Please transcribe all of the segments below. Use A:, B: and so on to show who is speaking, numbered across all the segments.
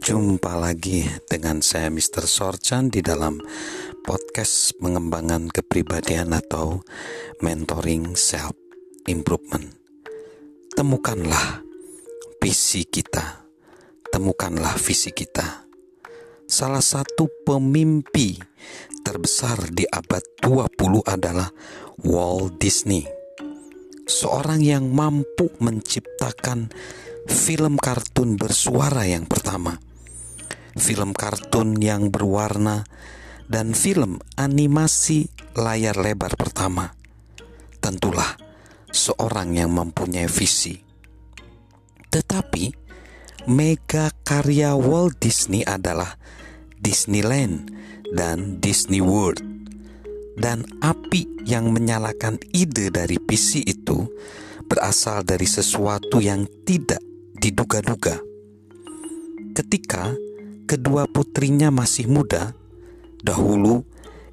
A: Jumpa lagi dengan saya Mr. Sorchan di dalam podcast pengembangan kepribadian atau mentoring self improvement. Temukanlah visi kita. Temukanlah visi kita. Salah satu pemimpi terbesar di abad 20 adalah Walt Disney. Seorang yang mampu menciptakan film kartun bersuara yang pertama film kartun yang berwarna, dan film animasi layar lebar pertama. Tentulah seorang yang mempunyai visi. Tetapi mega karya Walt Disney adalah Disneyland dan Disney World. Dan api yang menyalakan ide dari visi itu berasal dari sesuatu yang tidak diduga-duga. Ketika kedua putrinya masih muda, dahulu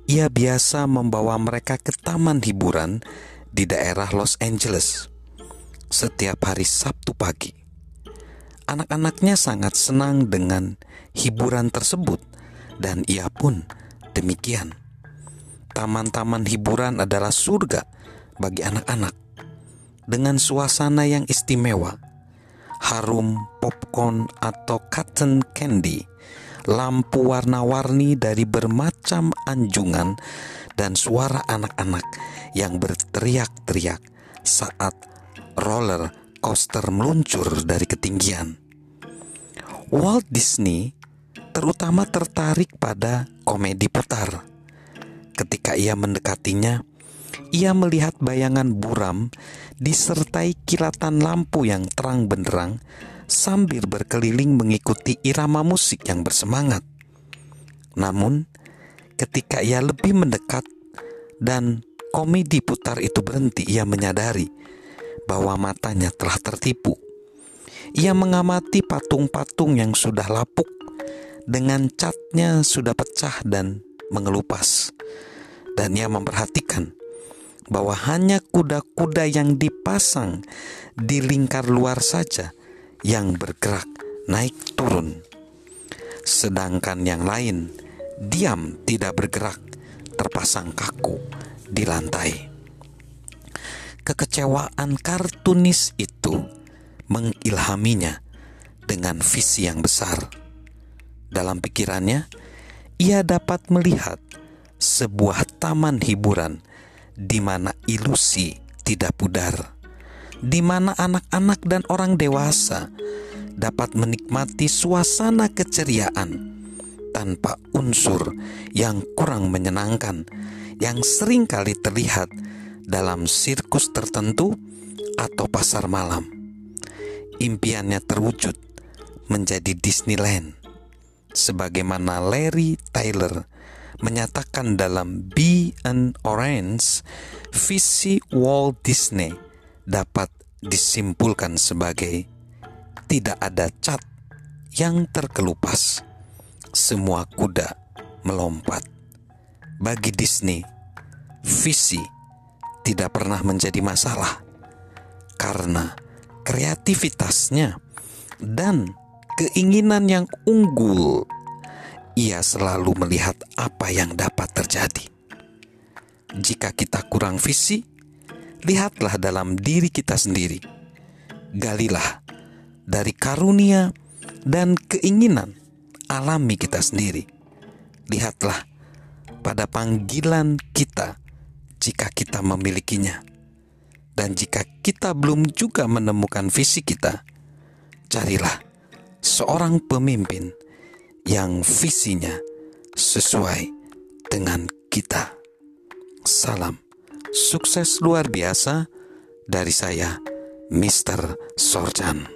A: ia biasa membawa mereka ke taman hiburan di daerah Los Angeles setiap hari Sabtu pagi. Anak-anaknya sangat senang dengan hiburan tersebut, dan ia pun demikian. Taman-taman hiburan adalah surga bagi anak-anak dengan suasana yang istimewa, harum popcorn atau cotton candy lampu warna-warni dari bermacam anjungan dan suara anak-anak yang berteriak-teriak saat roller coaster meluncur dari ketinggian. Walt Disney terutama tertarik pada komedi putar. Ketika ia mendekatinya, ia melihat bayangan buram disertai kilatan lampu yang terang benderang sambil berkeliling mengikuti irama musik yang bersemangat. Namun, ketika ia lebih mendekat dan komedi putar itu berhenti, ia menyadari bahwa matanya telah tertipu. Ia mengamati patung-patung yang sudah lapuk dengan catnya sudah pecah dan mengelupas. Dan ia memperhatikan bahwa hanya kuda-kuda yang dipasang di lingkar luar saja yang bergerak naik turun, sedangkan yang lain diam tidak bergerak, terpasang kaku di lantai. Kekecewaan kartunis itu mengilhaminya dengan visi yang besar. Dalam pikirannya, ia dapat melihat sebuah taman hiburan di mana ilusi tidak pudar di mana anak-anak dan orang dewasa dapat menikmati suasana keceriaan tanpa unsur yang kurang menyenangkan yang sering kali terlihat dalam sirkus tertentu atau pasar malam. Impiannya terwujud menjadi Disneyland sebagaimana Larry Taylor menyatakan dalam Be an Orange visi Walt Disney dapat disimpulkan sebagai tidak ada cat yang terkelupas. Semua kuda melompat. Bagi Disney, visi tidak pernah menjadi masalah karena kreativitasnya dan keinginan yang unggul. Ia selalu melihat apa yang dapat terjadi. Jika kita kurang visi, lihatlah dalam diri kita sendiri. Galilah dari karunia dan keinginan alami kita sendiri. Lihatlah pada panggilan kita jika kita memilikinya. Dan jika kita belum juga menemukan visi kita, carilah seorang pemimpin yang visinya sesuai dengan kita. Salam Sukses luar biasa dari saya, Mr. Sorjan.